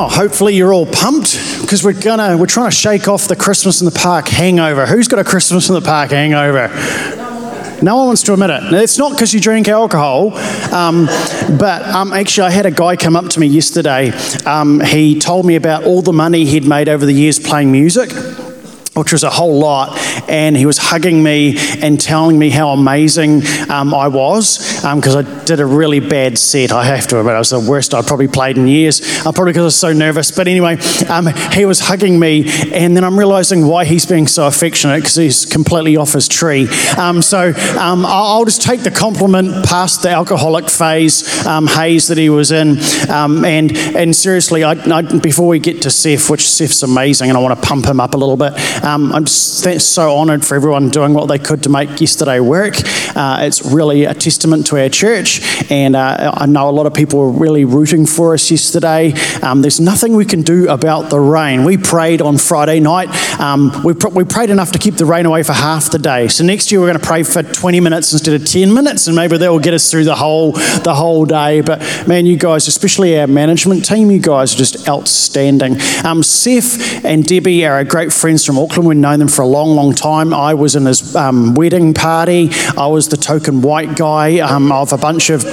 Well, hopefully you're all pumped because we're gonna we're trying to shake off the Christmas in the Park hangover. Who's got a Christmas in the Park hangover? No one wants to admit it. It's not because you drink alcohol, um, but um, actually, I had a guy come up to me yesterday. Um, he told me about all the money he'd made over the years playing music which was a whole lot. And he was hugging me and telling me how amazing um, I was because um, I did a really bad set. I have to admit, it was the worst I'd probably played in years, uh, probably because I was so nervous. But anyway, um, he was hugging me, and then I'm realizing why he's being so affectionate because he's completely off his tree. Um, so um, I'll, just take the compliment past the alcoholic phase haze that he was in. and, and seriously, I, I, before we get to Seth, which Seth's amazing, and I want to pump him up a little bit. I'm so honoured for everyone doing what they could to make yesterday work. Uh, it's really a testament to our church, and uh, I know a lot of people were really rooting for us yesterday. Um, there's nothing we can do about the rain. We prayed on Friday night. Um, we, pr- we prayed enough to keep the rain away for half the day. So next year we're going to pray for 20 minutes instead of 10 minutes, and maybe that will get us through the whole the whole day. But man, you guys, especially our management team, you guys are just outstanding. Um, Seth and Debbie are great friends from Auckland. We've known them for a long, long time. I was in his um, wedding party. I was the token white guy um, of a bunch of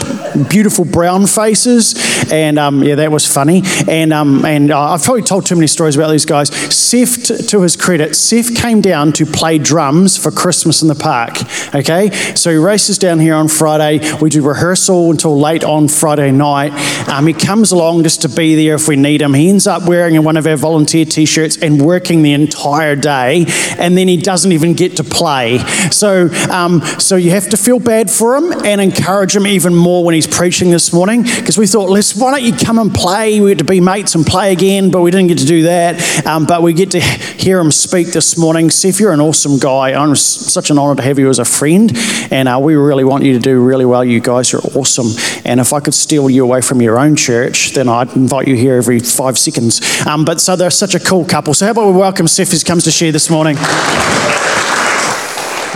beautiful brown faces, and um, yeah, that was funny. And um, and uh, I've probably told too many stories about these guys. Seth, t- to his credit, Seth came down to play drums for Christmas in the park. Okay, so he races down here on Friday. We do rehearsal until late on Friday night. Um, he comes along just to be there if we need him. He ends up wearing one of our volunteer T-shirts and working the entire day and then he doesn't even get to play. So, um, so you have to feel bad for him and encourage him even more when he's preaching this morning because we thought, let's why don't you come and play? We had to be mates and play again, but we didn't get to do that. Um, but we get to hear him speak this morning. Seth, you're an awesome guy. I'm such an honour to have you as a friend, and uh, we really want you to do really well. You guys are awesome. And if I could steal you away from your own church, then I'd invite you here every five seconds. Um, but so they're such a cool couple. So how about we welcome Seth as comes to share this morning.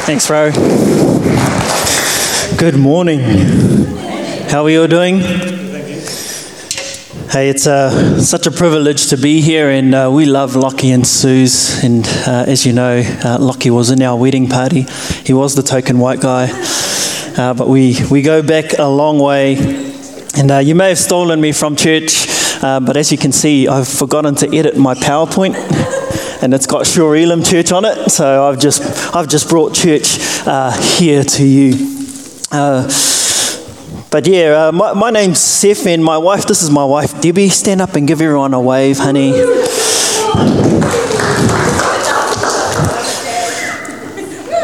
Thanks, Ro. Good morning. How are you all doing? Hey, it's uh, such a privilege to be here, and uh, we love Lockie and Suze. And uh, as you know, uh, Lockie was in our wedding party. He was the token white guy, uh, but we, we go back a long way. And uh, you may have stolen me from church, but as you can see, I've forgotten to edit my PowerPoint and it's got Shore Elim Church on it. So I've just I've just brought church here to you. But yeah, uh, my, my name's Seth, and my wife. This is my wife, Debbie. Stand up and give everyone a wave, honey.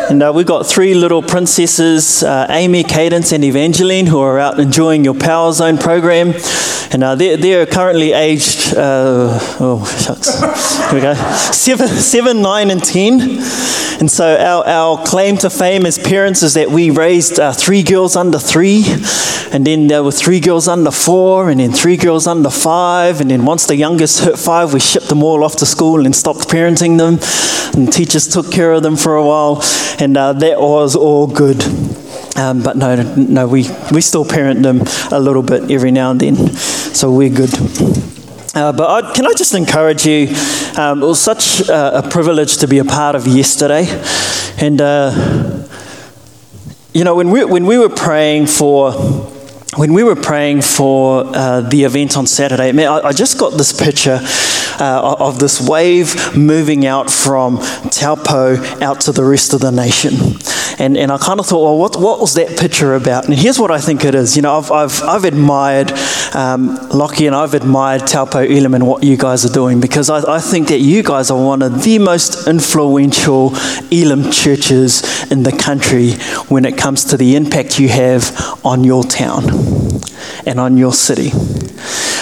And uh, we've got three little princesses uh, Amy, Cadence, and Evangeline, who are out enjoying your Power Zone program. And uh, they're, they're currently aged, uh, oh, shucks. Here we go. Seven, seven, nine, and 10. And so our, our claim to fame as parents is that we raised uh, three girls under three, and then there were three girls under four, and then three girls under five. And then once the youngest hit five, we shipped them all off to school and stopped parenting them. And teachers took care of them for a while and uh, that was all good. Um, but no, no, we, we still parent them a little bit every now and then, so we're good. Uh, but I, can I just encourage you? Um, it was such a, a, privilege to be a part of yesterday. And, uh, you know, when we, when we were praying for when we were praying for uh, the event on Saturday, man, I, I just got this picture uh, of this wave moving out from Taupo out to the rest of the nation. And, and I kind of thought, well, what, what was that picture about? And here's what I think it is. You know, I've, I've, I've admired um, Lockie and I've admired Taupo Elim and what you guys are doing because I, I think that you guys are one of the most influential Elim churches in the country when it comes to the impact you have on your town and on your city.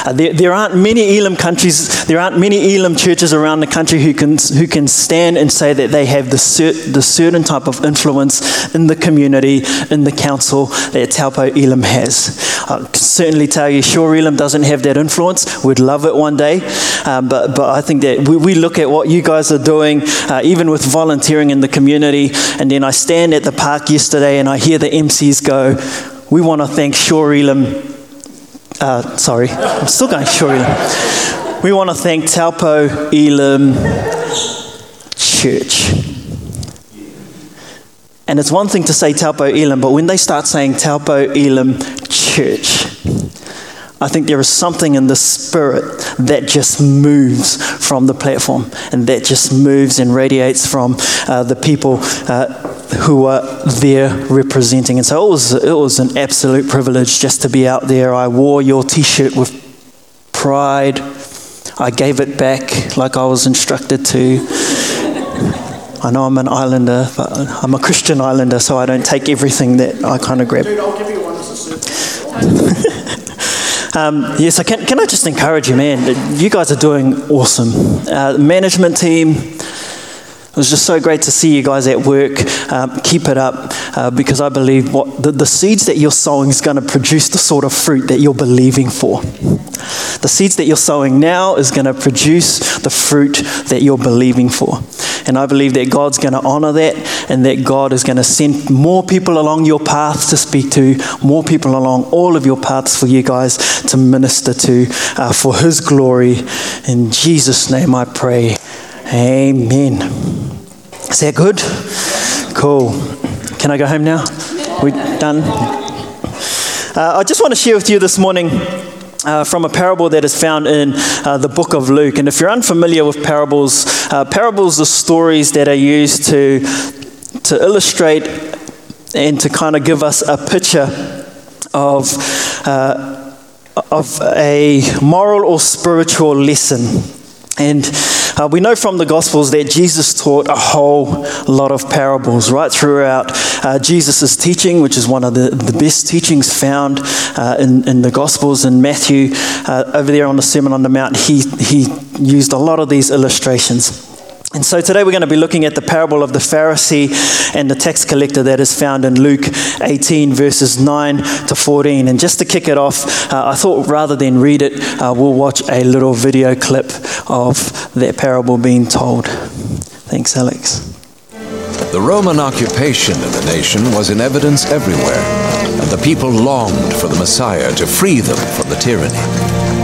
Uh, there, there, aren't many Elim countries, there aren't many Elim churches around the country who can, who can stand and say that they have the, cert, the certain type of influence in the community, in the council that Taupo Elim has. I can certainly tell you, Shore Elim doesn't have that influence. We'd love it one day. Um, but, but I think that we, we, look at what you guys are doing, uh, even with volunteering in the community, and then I stand at the park yesterday and I hear the MCs go, we want to thank Shore Elim uh, sorry, I'm still going Elim. we want to thank Taupo Elim Church. And it's one thing to say Taupo Elim, but when they start saying Taupo Elim Church, I think there is something in the spirit that just moves from the platform and that just moves and radiates from uh, the people uh, who are there representing. And so it was, it was an absolute privilege just to be out there. I wore your t shirt with pride, I gave it back like I was instructed to. I know I'm an islander, but I'm a Christian islander, so I don't take everything that I kind of grab. Dude, I'll give you one as a Um, yes, I can, can I just encourage you, man? You guys are doing awesome. Uh, management team, it was just so great to see you guys at work. Um, keep it up uh, because I believe what the, the seeds that you're sowing is going to produce the sort of fruit that you're believing for. The seeds that you're sowing now is going to produce the fruit that you're believing for. And I believe that God's going to honor that and that God is going to send more people along your path to speak to, more people along all of your paths for you guys to minister to uh, for His glory. In Jesus' name I pray. Amen. Is that good? Cool. Can I go home now? We done? Uh, I just want to share with you this morning uh, from a parable that is found in uh, the book of Luke. And if you're unfamiliar with parables, uh, parables are stories that are used to, to illustrate and to kind of give us a picture of, uh, of a moral or spiritual lesson. And uh, we know from the Gospels that Jesus taught a whole lot of parables right throughout uh, Jesus' teaching, which is one of the, the best teachings found uh, in, in the Gospels. In Matthew, uh, over there on the Sermon on the Mount, he, he used a lot of these illustrations. And so today we're going to be looking at the parable of the Pharisee and the tax collector that is found in Luke 18, verses 9 to 14. And just to kick it off, uh, I thought rather than read it, uh, we'll watch a little video clip of that parable being told. Thanks, Alex. The Roman occupation of the nation was in evidence everywhere, and the people longed for the Messiah to free them from the tyranny.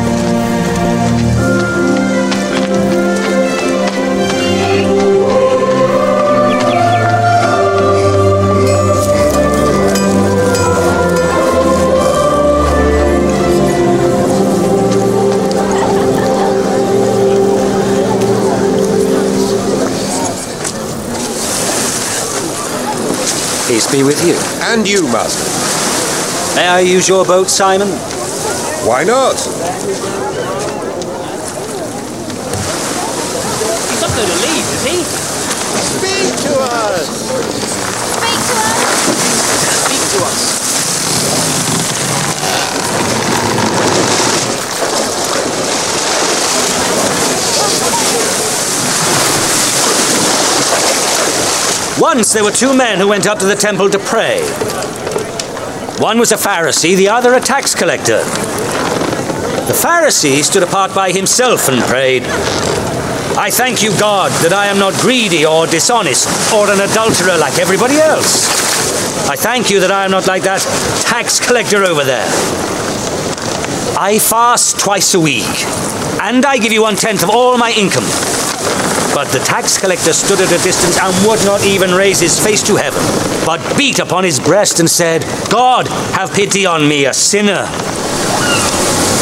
Peace be with you. And you, Master. May I use your boat, Simon? Why not? He's not going to leave, is he? Speak to us. Speak to us! Speak to us. Once there were two men who went up to the temple to pray. One was a Pharisee, the other a tax collector. The Pharisee stood apart by himself and prayed, I thank you, God, that I am not greedy or dishonest or an adulterer like everybody else. I thank you that I am not like that tax collector over there. I fast twice a week, and I give you one tenth of all my income. But the tax collector stood at a distance and would not even raise his face to heaven, but beat upon his breast and said, God, have pity on me, a sinner.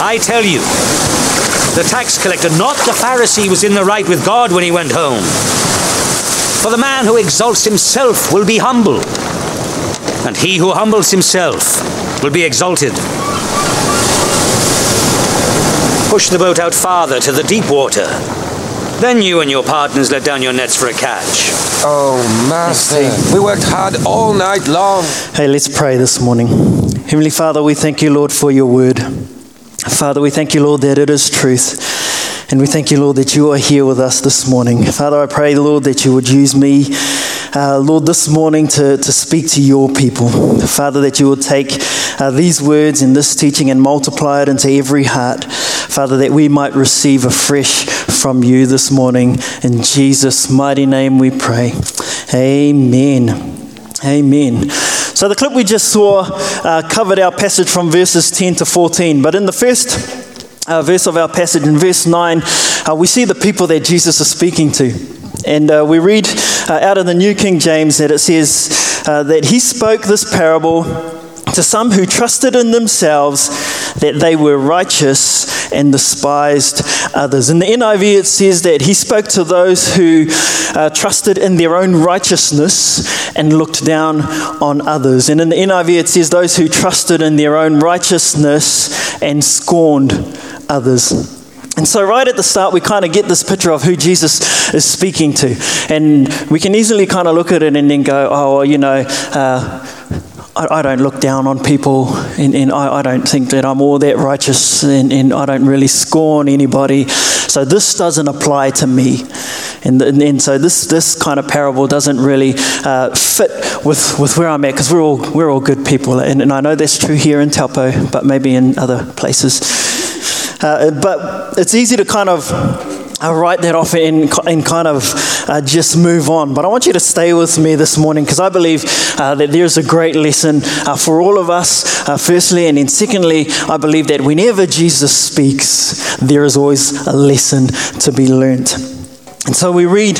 I tell you, the tax collector, not the Pharisee, was in the right with God when he went home. For the man who exalts himself will be humble, and he who humbles himself will be exalted. Push the boat out farther to the deep water. Then you and your partners let down your nets for a catch. Oh, Master, we worked hard all night long. Hey, let's pray this morning. Heavenly Father, we thank you, Lord, for your word. Father, we thank you, Lord, that it is truth. And we thank you, Lord, that you are here with us this morning. Father, I pray, Lord, that you would use me, uh, Lord, this morning to, to speak to your people. Father, that you will take uh, these words and this teaching and multiply it into every heart. Father, that we might receive afresh from you this morning. In Jesus' mighty name we pray. Amen. Amen. So the clip we just saw uh, covered our passage from verses 10 to 14, but in the first uh, verse of our passage, in verse 9, uh, we see the people that Jesus is speaking to. And uh, we read uh, out of the New King James that it says uh, that he spoke this parable to some who trusted in themselves that they were righteous and despised others. In the NIV, it says that he spoke to those who uh, trusted in their own righteousness and looked down on others. And in the NIV, it says those who trusted in their own righteousness and scorned others. And so, right at the start, we kind of get this picture of who Jesus is speaking to. And we can easily kind of look at it and then go, oh, well, you know, uh, I, don't look down on people, and, and I, I, don't think that I'm all that righteous, and, and, I don't really scorn anybody. So, this doesn't apply to me. And, and so, this, this kind of parable doesn't really uh, fit with, with where I'm at, because we're all, we're all good people. And, and I know that's true here in Taupo, but maybe in other places. Uh, but it's easy to kind of uh, write that off and, and kind of uh, just move on. But I want you to stay with me this morning because I believe uh, that there's a great lesson uh, for all of us, uh, firstly. And then, secondly, I believe that whenever Jesus speaks, there is always a lesson to be learned. And so we read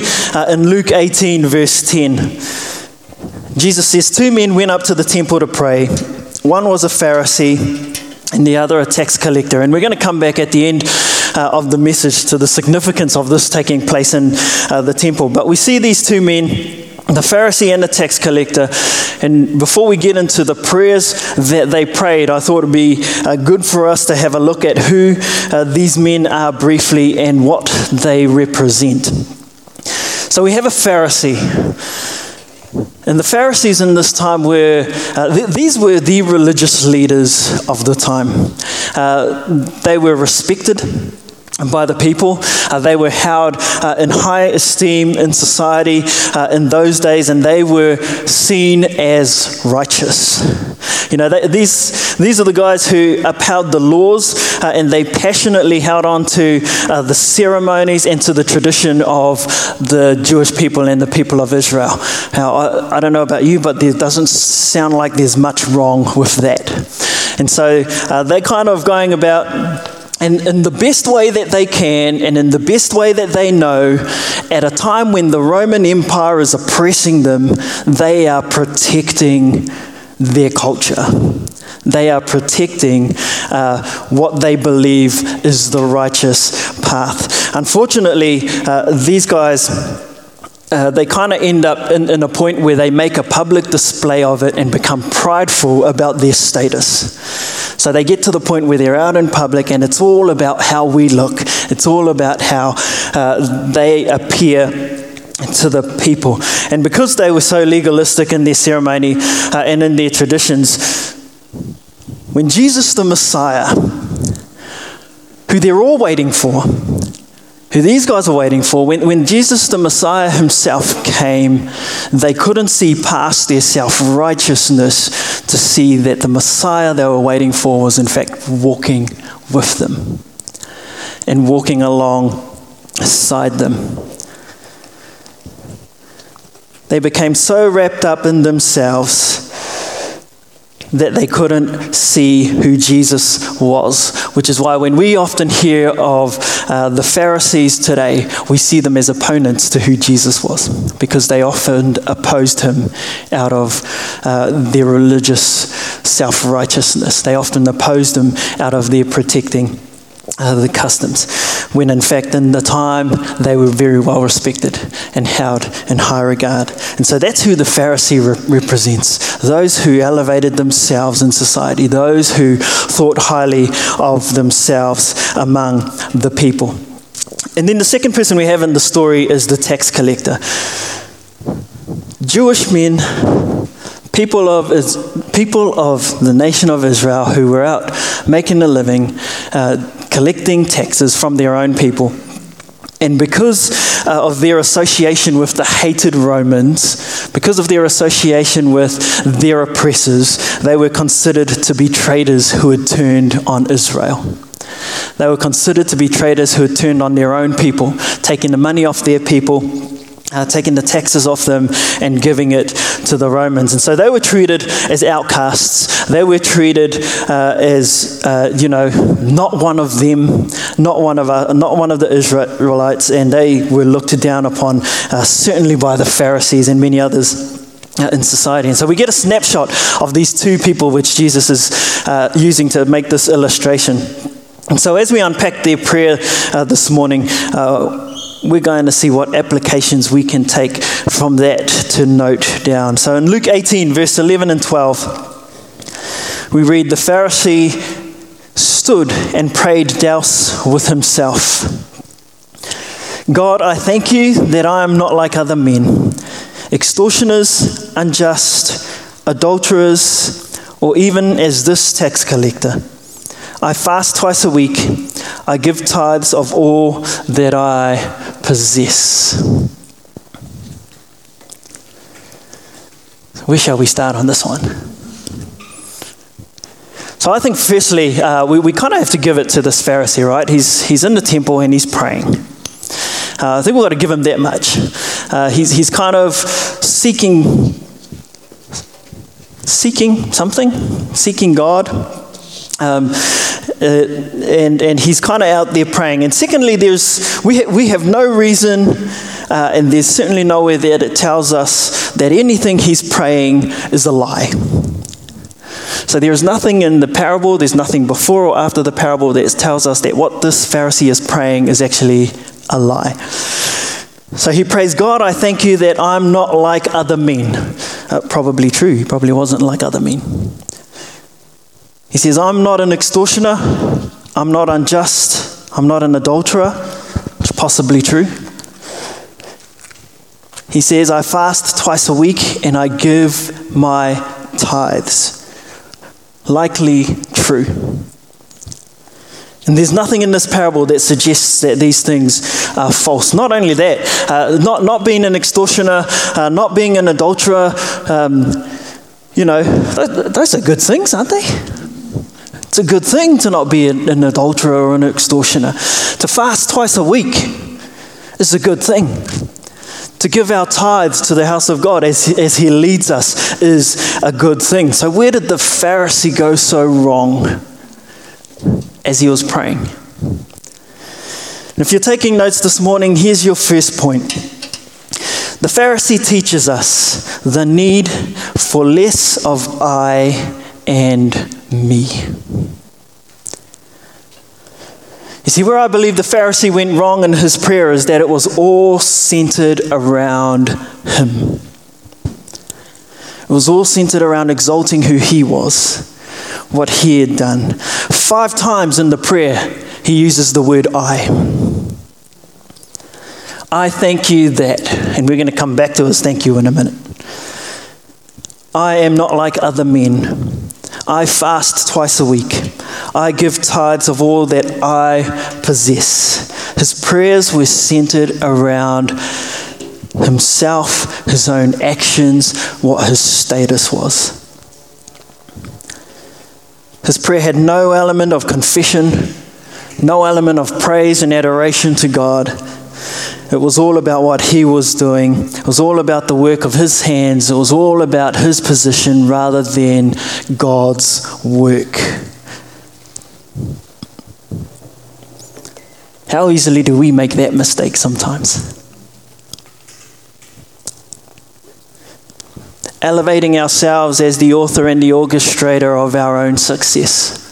in Luke 18, verse 10. Jesus says, Two men went up to the temple to pray. One was a Pharisee and the other a tax collector. And we're going to come back at the end uh, of the message to the significance of this taking place in uh, the temple. But we see these two men the Pharisee and the tax collector. And before we get into the prayers that they prayed, I thought it would be uh, good for us to have a look at who uh, these men are briefly and what they represent. So we have a Pharisee. And the Pharisees in this time were, uh, th- these were the religious leaders of the time. Uh, they were respected by the people. Uh, they were held uh, in high esteem in society uh, in those days, and they were seen as righteous. You know, they, these, these are the guys who upheld the laws uh, and they passionately held on to uh, the ceremonies and to the tradition of the Jewish people and the people of Israel. Now, I, I don't know about you, but there doesn't sound like there's much wrong with that. And so uh, they're kind of going about and in the best way that they can and in the best way that they know, at a time when the Roman Empire is oppressing them, they are protecting their culture. They are protecting uh, what they believe is the righteous path. Unfortunately, uh, these guys uh, they kind of end up in, in, a point where they make a public display of it and become prideful about their status. So they get to the point where they're out in public and it's all about how we look, it's all about how uh, they appear to the people. And because they were so legalistic in their ceremony uh, and in their traditions, when Jesus the Messiah, who they're all waiting for, who these guys are waiting for. When, when Jesus the Messiah himself came, they couldn't see past their self righteousness to see that the Messiah they were waiting for was, in fact, walking with them and walking alongside them. They became so wrapped up in themselves that they couldn't see who Jesus was, which is why when we often hear of uh, the Pharisees today, we see them as opponents to who Jesus was, because they often opposed him out of uh, their religious self righteousness. They often opposed him out of their protecting uh, the customs, when in fact, in the time, they were very well respected and held in high regard. And so that's who the Pharisee re- represents those who elevated themselves in society, those who thought highly of themselves among the people. And then the second person we have in the story is the tax collector. Jewish men people of, people of the nation of Israel who were out making a living, uh, collecting taxes from their own people. And because uh, of their association with the hated Romans, because of their association with their oppressors, they were considered to be traitors who had turned on Israel. They were considered to be traitors who had turned on their own people, taking the money off their people uh, taking the taxes off them and giving it to the Romans. And so they were treated as outcasts. They were treated uh, as, uh, you know, not one of them, not one of, our, not one of the Israelites, and they were looked down upon, uh, certainly by the Pharisees and many others uh, in society. And so we get a snapshot of these two people which Jesus is uh, using to make this illustration. And so as we unpack their prayer uh, this morning, uh, we're going to see what applications we can take from that to note down. So in Luke 18, verse 11 and 12, we read, The Pharisee stood and prayed douse with himself. God, I thank you that I am not like other men, extortioners, unjust, adulterers, or even as this tax collector. I fast twice a week. I give tithes of all that I possess. Where shall we start on this one? So I think, firstly, uh, we, we kind of have to give it to this Pharisee, right? He's, he's in the temple and he's praying. Uh, I think we've got to give him that much. Uh, he's, he's kind of seeking, seeking something, seeking God. Um, and, and he's kind of out there praying. And secondly, there's, we, ha- we have no reason, uh, and there's certainly nowhere there that tells us that anything he's praying is a lie. So there's nothing in the parable, there's nothing before or after the parable that tells us that what this Pharisee is praying is actually a lie. So he prays, God, I thank you that I'm not like other men. Uh, probably true, he probably wasn't like other men. He says, I'm not an extortioner, I'm not unjust, I'm not an adulterer, which possibly true. He says, I fast twice a week and I give my tithes. Likely true. And there's nothing in this parable that suggests that these things are false. Not only that, uh, not, not being an extortioner, uh, not being an adulterer, um, you know, those are good things, aren't they? It's a good thing to not be an adulterer or an extortioner. To fast twice a week is a good thing. To give our tithes to the house of God as, as He leads us is a good thing. So, where did the Pharisee go so wrong as he was praying? And if you're taking notes this morning, here's your first point. The Pharisee teaches us the need for less of I and me. You see, where I believe the Pharisee went wrong in his prayer is that it was all centered around him. It was all centered around exalting who he was, what he had done. Five times in the prayer, he uses the word I. I thank you that, and we're going to come back to his thank you in a minute. I am not like other men. I fast twice a week. I give tithes of all that I possess. His prayers were centered around himself, his own actions, what his status was. His prayer had no element of confession, no element of praise and adoration to God. It was all about what he was doing. It was all about the work of his hands. It was all about his position rather than God's work. How easily do we make that mistake sometimes? Elevating ourselves as the author and the orchestrator of our own success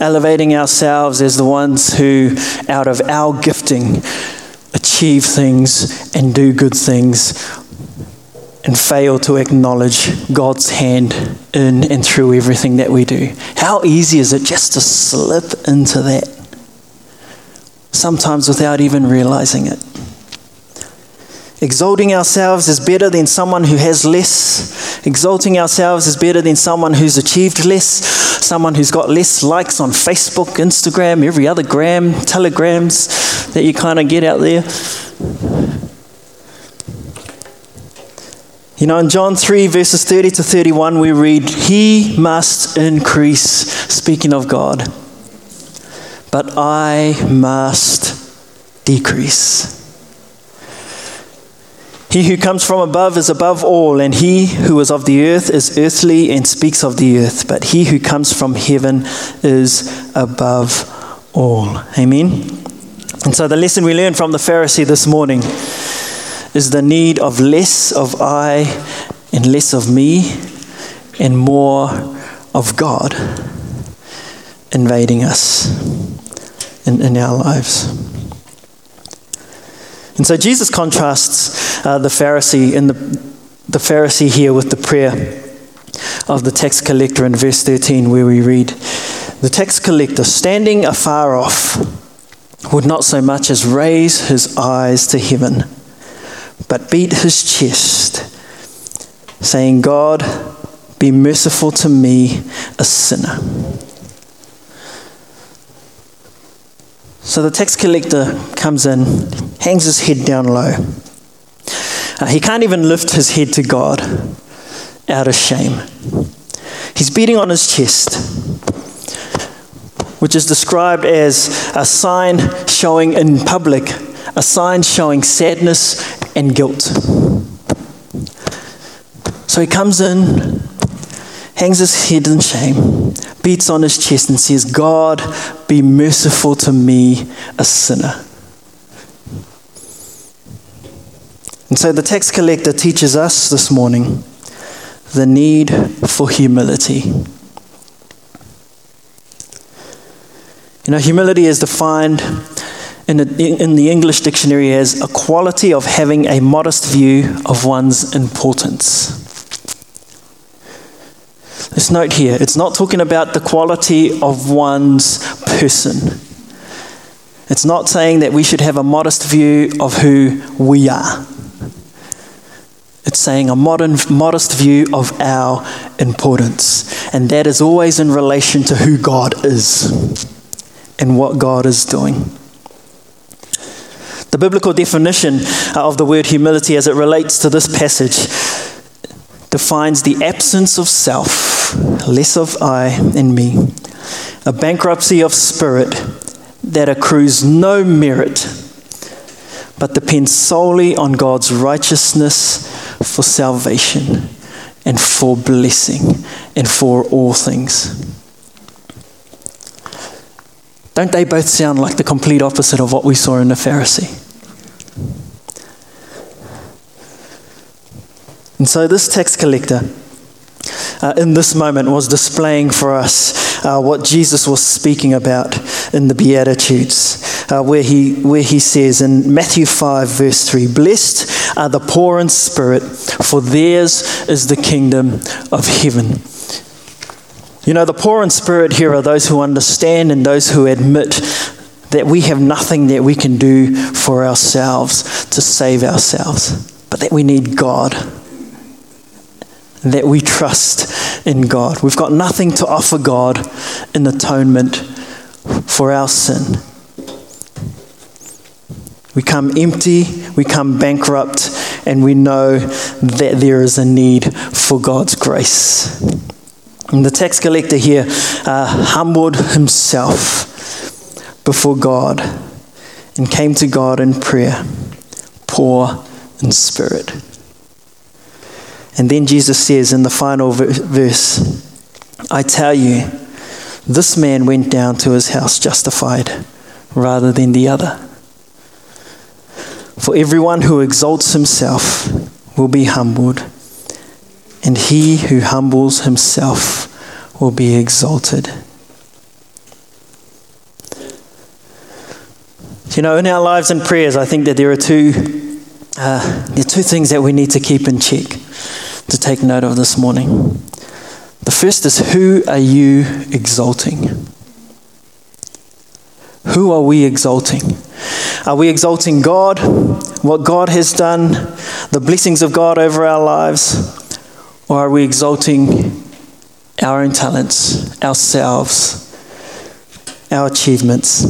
elevating ourselves as the ones who, out of our gifting, achieve things and do good things and fail to acknowledge God's hand in and through everything that we do. How easy is it just to slip into that? Sometimes without even realizing it. Exalting ourselves is better than someone who has less. Exalting ourselves is better than someone who's achieved less, someone who's got less likes on Facebook, Instagram, every other gram, telegrams that you kind of get out there. You know, in John 3, verses 30 to 31, we read, He must increase, speaking of God, but I must decrease. He who comes from above is above all, and he who is of the earth is earthly and speaks of the earth, but he who comes from heaven is above all. Amen. And so the lesson we learned from the Pharisee this morning is the need of less of I and less of me and more of God invading us in, in our lives. And so Jesus contrasts uh, the Pharisee in the, the Pharisee here with the prayer of the tax collector in verse 13, where we read, The tax collector, standing afar off, would not so much as raise his eyes to heaven, but beat his chest, saying, God, be merciful to me, a sinner. So the tax collector comes in, hangs his head down low. Uh, he can't even lift his head to God out of shame. He's beating on his chest, which is described as a sign showing in public, a sign showing sadness and guilt. So he comes in, hangs his head in shame, beats on his chest, and says, God, be merciful to me, a sinner. And so the tax collector teaches us this morning the need for humility. You know, humility is defined in, in the English dictionary as a quality of having a modest view of one's importance. Let's note here, it's not talking about the quality of one's person. It's not saying that we should have a modest view of who we are. It's saying a modern, modest view of our importance. And that is always in relation to who God is and what God is doing. The biblical definition uh, of the word humility as it relates to this passage defines the absence of self, less of I and me, a bankruptcy of spirit that accrues no merit but depends solely on God's righteousness for salvation and for blessing and for all things. Don't they both sound like the complete opposite of what we saw in the Pharisee? And so, this tax collector uh, in this moment was displaying for us uh, what Jesus was speaking about in the Beatitudes, uh, where, he, where he says in Matthew 5, verse 3 Blessed are the poor in spirit, for theirs is the kingdom of heaven. You know, the poor in spirit here are those who understand and those who admit that we have nothing that we can do for ourselves to save ourselves, but that we need God that we trust in God. We've got nothing to offer God in atonement for our sin. We come empty, we come bankrupt, and we know that there is a need for God's grace. And the tax collector here uh, humbled himself before God and came to God in prayer, poor in spirit. And then Jesus says in the final verse, I tell you, this man went down to his house justified rather than the other. For everyone who exalts himself will be humbled, and he who humbles himself will be exalted. You know, in our lives and prayers, I think that there are two, uh, there are two things that we need to keep in check to take note of this morning. The first is who are you exalting? Who are we exalting? Are we exalting God, what God has done, the blessings of God over our lives? Or are we exalting our own talents, ourselves, our achievements,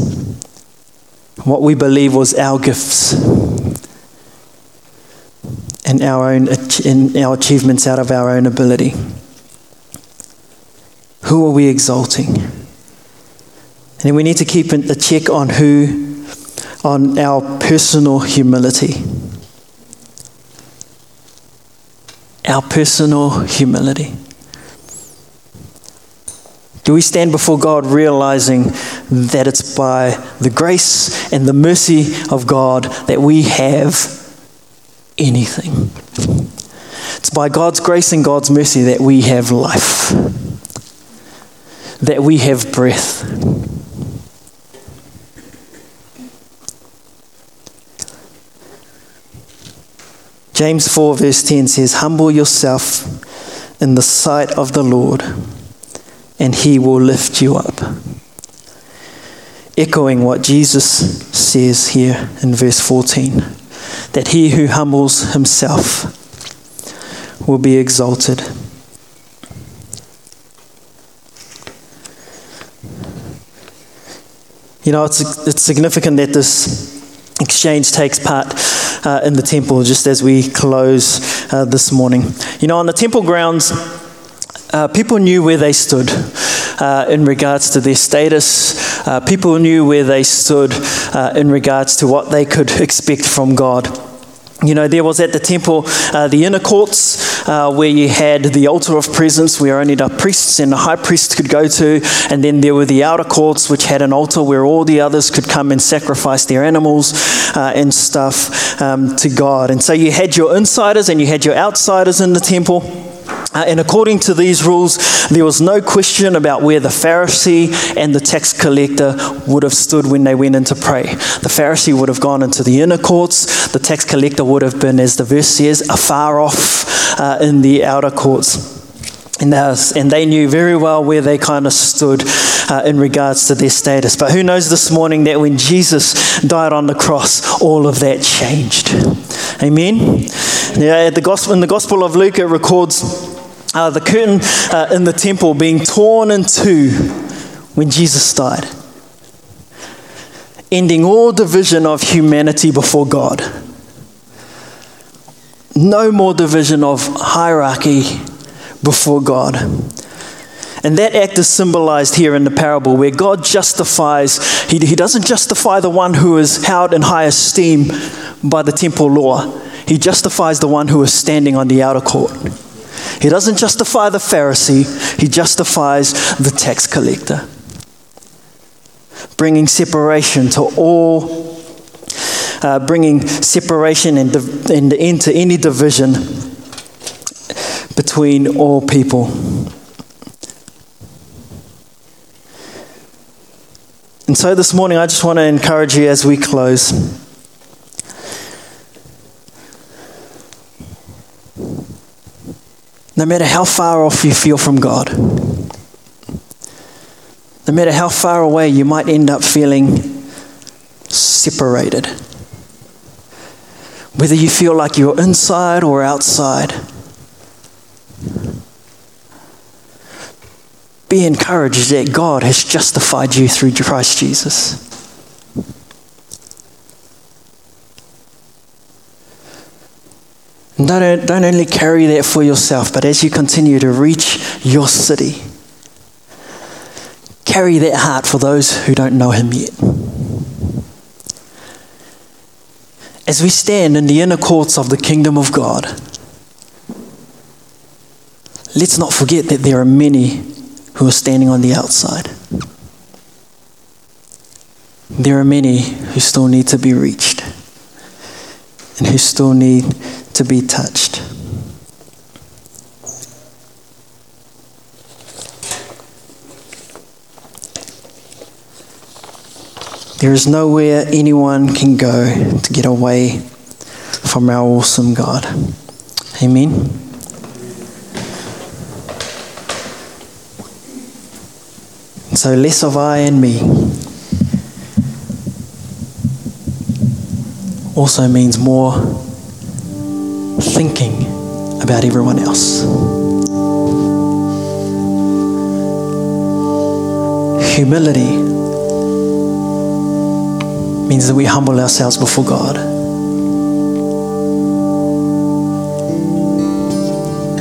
what we believe was our gifts? And our own our achievements out of our own ability. Who are we exalting? And we need to keep a check on who, on our personal humility. our personal humility? Do we stand before God realizing that it's by the grace and the mercy of God that we have anything? It's by God's grace and God's mercy that we have life, that we have breath. James 4, verse 10 says, Humble yourself in the sight of the Lord, and he will lift you up. Echoing what Jesus says here in verse 14 that he who humbles himself will be exalted. You know, it's, it's significant that this exchange takes part uh, in the temple just as we close uh, this morning. You know, on the temple grounds, uh, people knew where they stood uh, in regards to their status. Uh, people knew where they stood uh, in regards to what they could expect from God. You know, there was at the temple uh, the inner courts uh, where you had the altar of presence where only the priests and the high priest could go to, and then there were the outer courts which had an altar where all the others could come and sacrifice their animals uh, and stuff um, to God. And so you had your insiders and you had your outsiders in the temple. Uh, and according to these rules, there was no question about where the Pharisee and the tax collector would have stood when they went in to pray. The Pharisee would have gone into the inner courts, the tax collector would have been, as the verse says, afar off uh, in the outer courts. And, was, and they knew very well where they kind of stood uh, in regards to their status. But who knows this morning that when Jesus died on the cross, all of that changed. Amen? Yeah, the gospel, in the Gospel of Luke, it records uh, the curtain uh, in the temple being torn in two when Jesus died, ending all division of humanity before God. No more division of hierarchy before God. And that act is symbolized here in the parable where God justifies, he, he doesn't justify the one who is held in high esteem by the temple law, he justifies the one who is standing on the outer court. He doesn't justify the Pharisee, he justifies the tax collector, bringing separation to all. Uh, bringing separation and, div- and into any division between all people. And so this morning, I just want to encourage you as we close. No matter how far off you feel from God, no matter how far away you might end up feeling separated, whether you feel like you're inside or outside, be encouraged that God has justified you through Christ Jesus. Don't, don't only carry that for yourself, but as you continue to reach your city, carry that heart for those who don't know Him yet. As we stand in the inner courts of the kingdom of God, let's not forget that there are many who are standing on the outside. There are many who still need to be reached and who still need to be touched. There is nowhere anyone can go to get away from our awesome God. Amen. So less of I and me also means more thinking about everyone else. Humility means that we humble ourselves before God.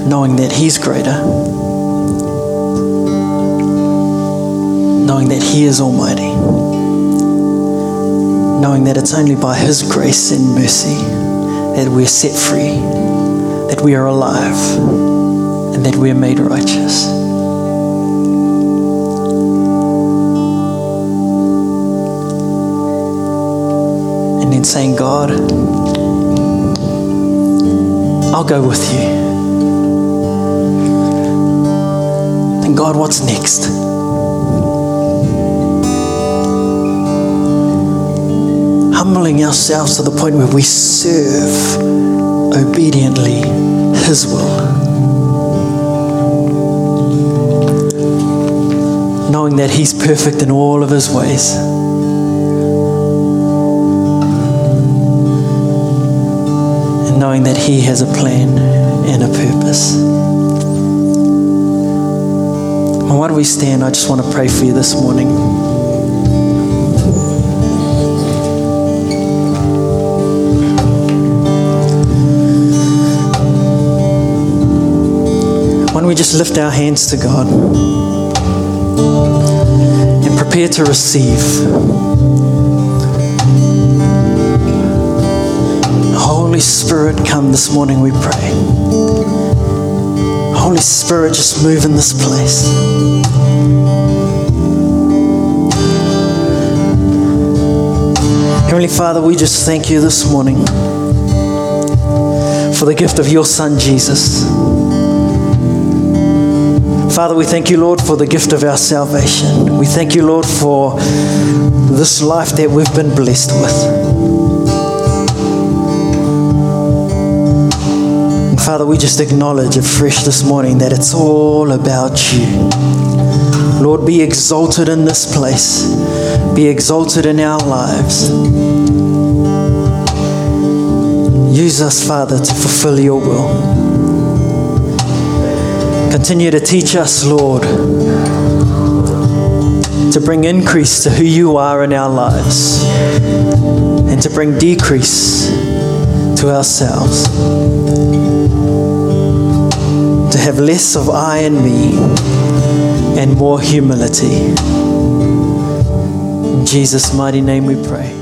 Knowing that He's greater, knowing that He is Almighty, knowing that it's only by His grace and mercy that we're set free that we are alive and that we are made righteous. And then saying, God, I'll go with you. And God, what's next? Humbling ourselves to the point where we serve obediently His will. Knowing that He's perfect in all of His ways. And knowing that He has a plan and a purpose. And why do we stand? I just want to pray for you this morning. We just lift our hands to God and prepare to receive? Holy Spirit, come this morning, we pray. Holy Spirit, just move in this place. Heavenly Father, we just thank you this morning for the gift of your Son, Jesus. Father, we thank you, Lord, for the gift of our salvation. We thank you, Lord, for this life that we've been blessed with. Father, we just acknowledge afresh this morning that it's all about you. Lord, be exalted in this place, be exalted in our lives. Use us, Father, to fulfill your will. Continue to teach us, Lord, to bring increase to who you are in our lives and to bring decrease to ourselves. To have less of I and me and more humility. In Jesus' mighty name we pray.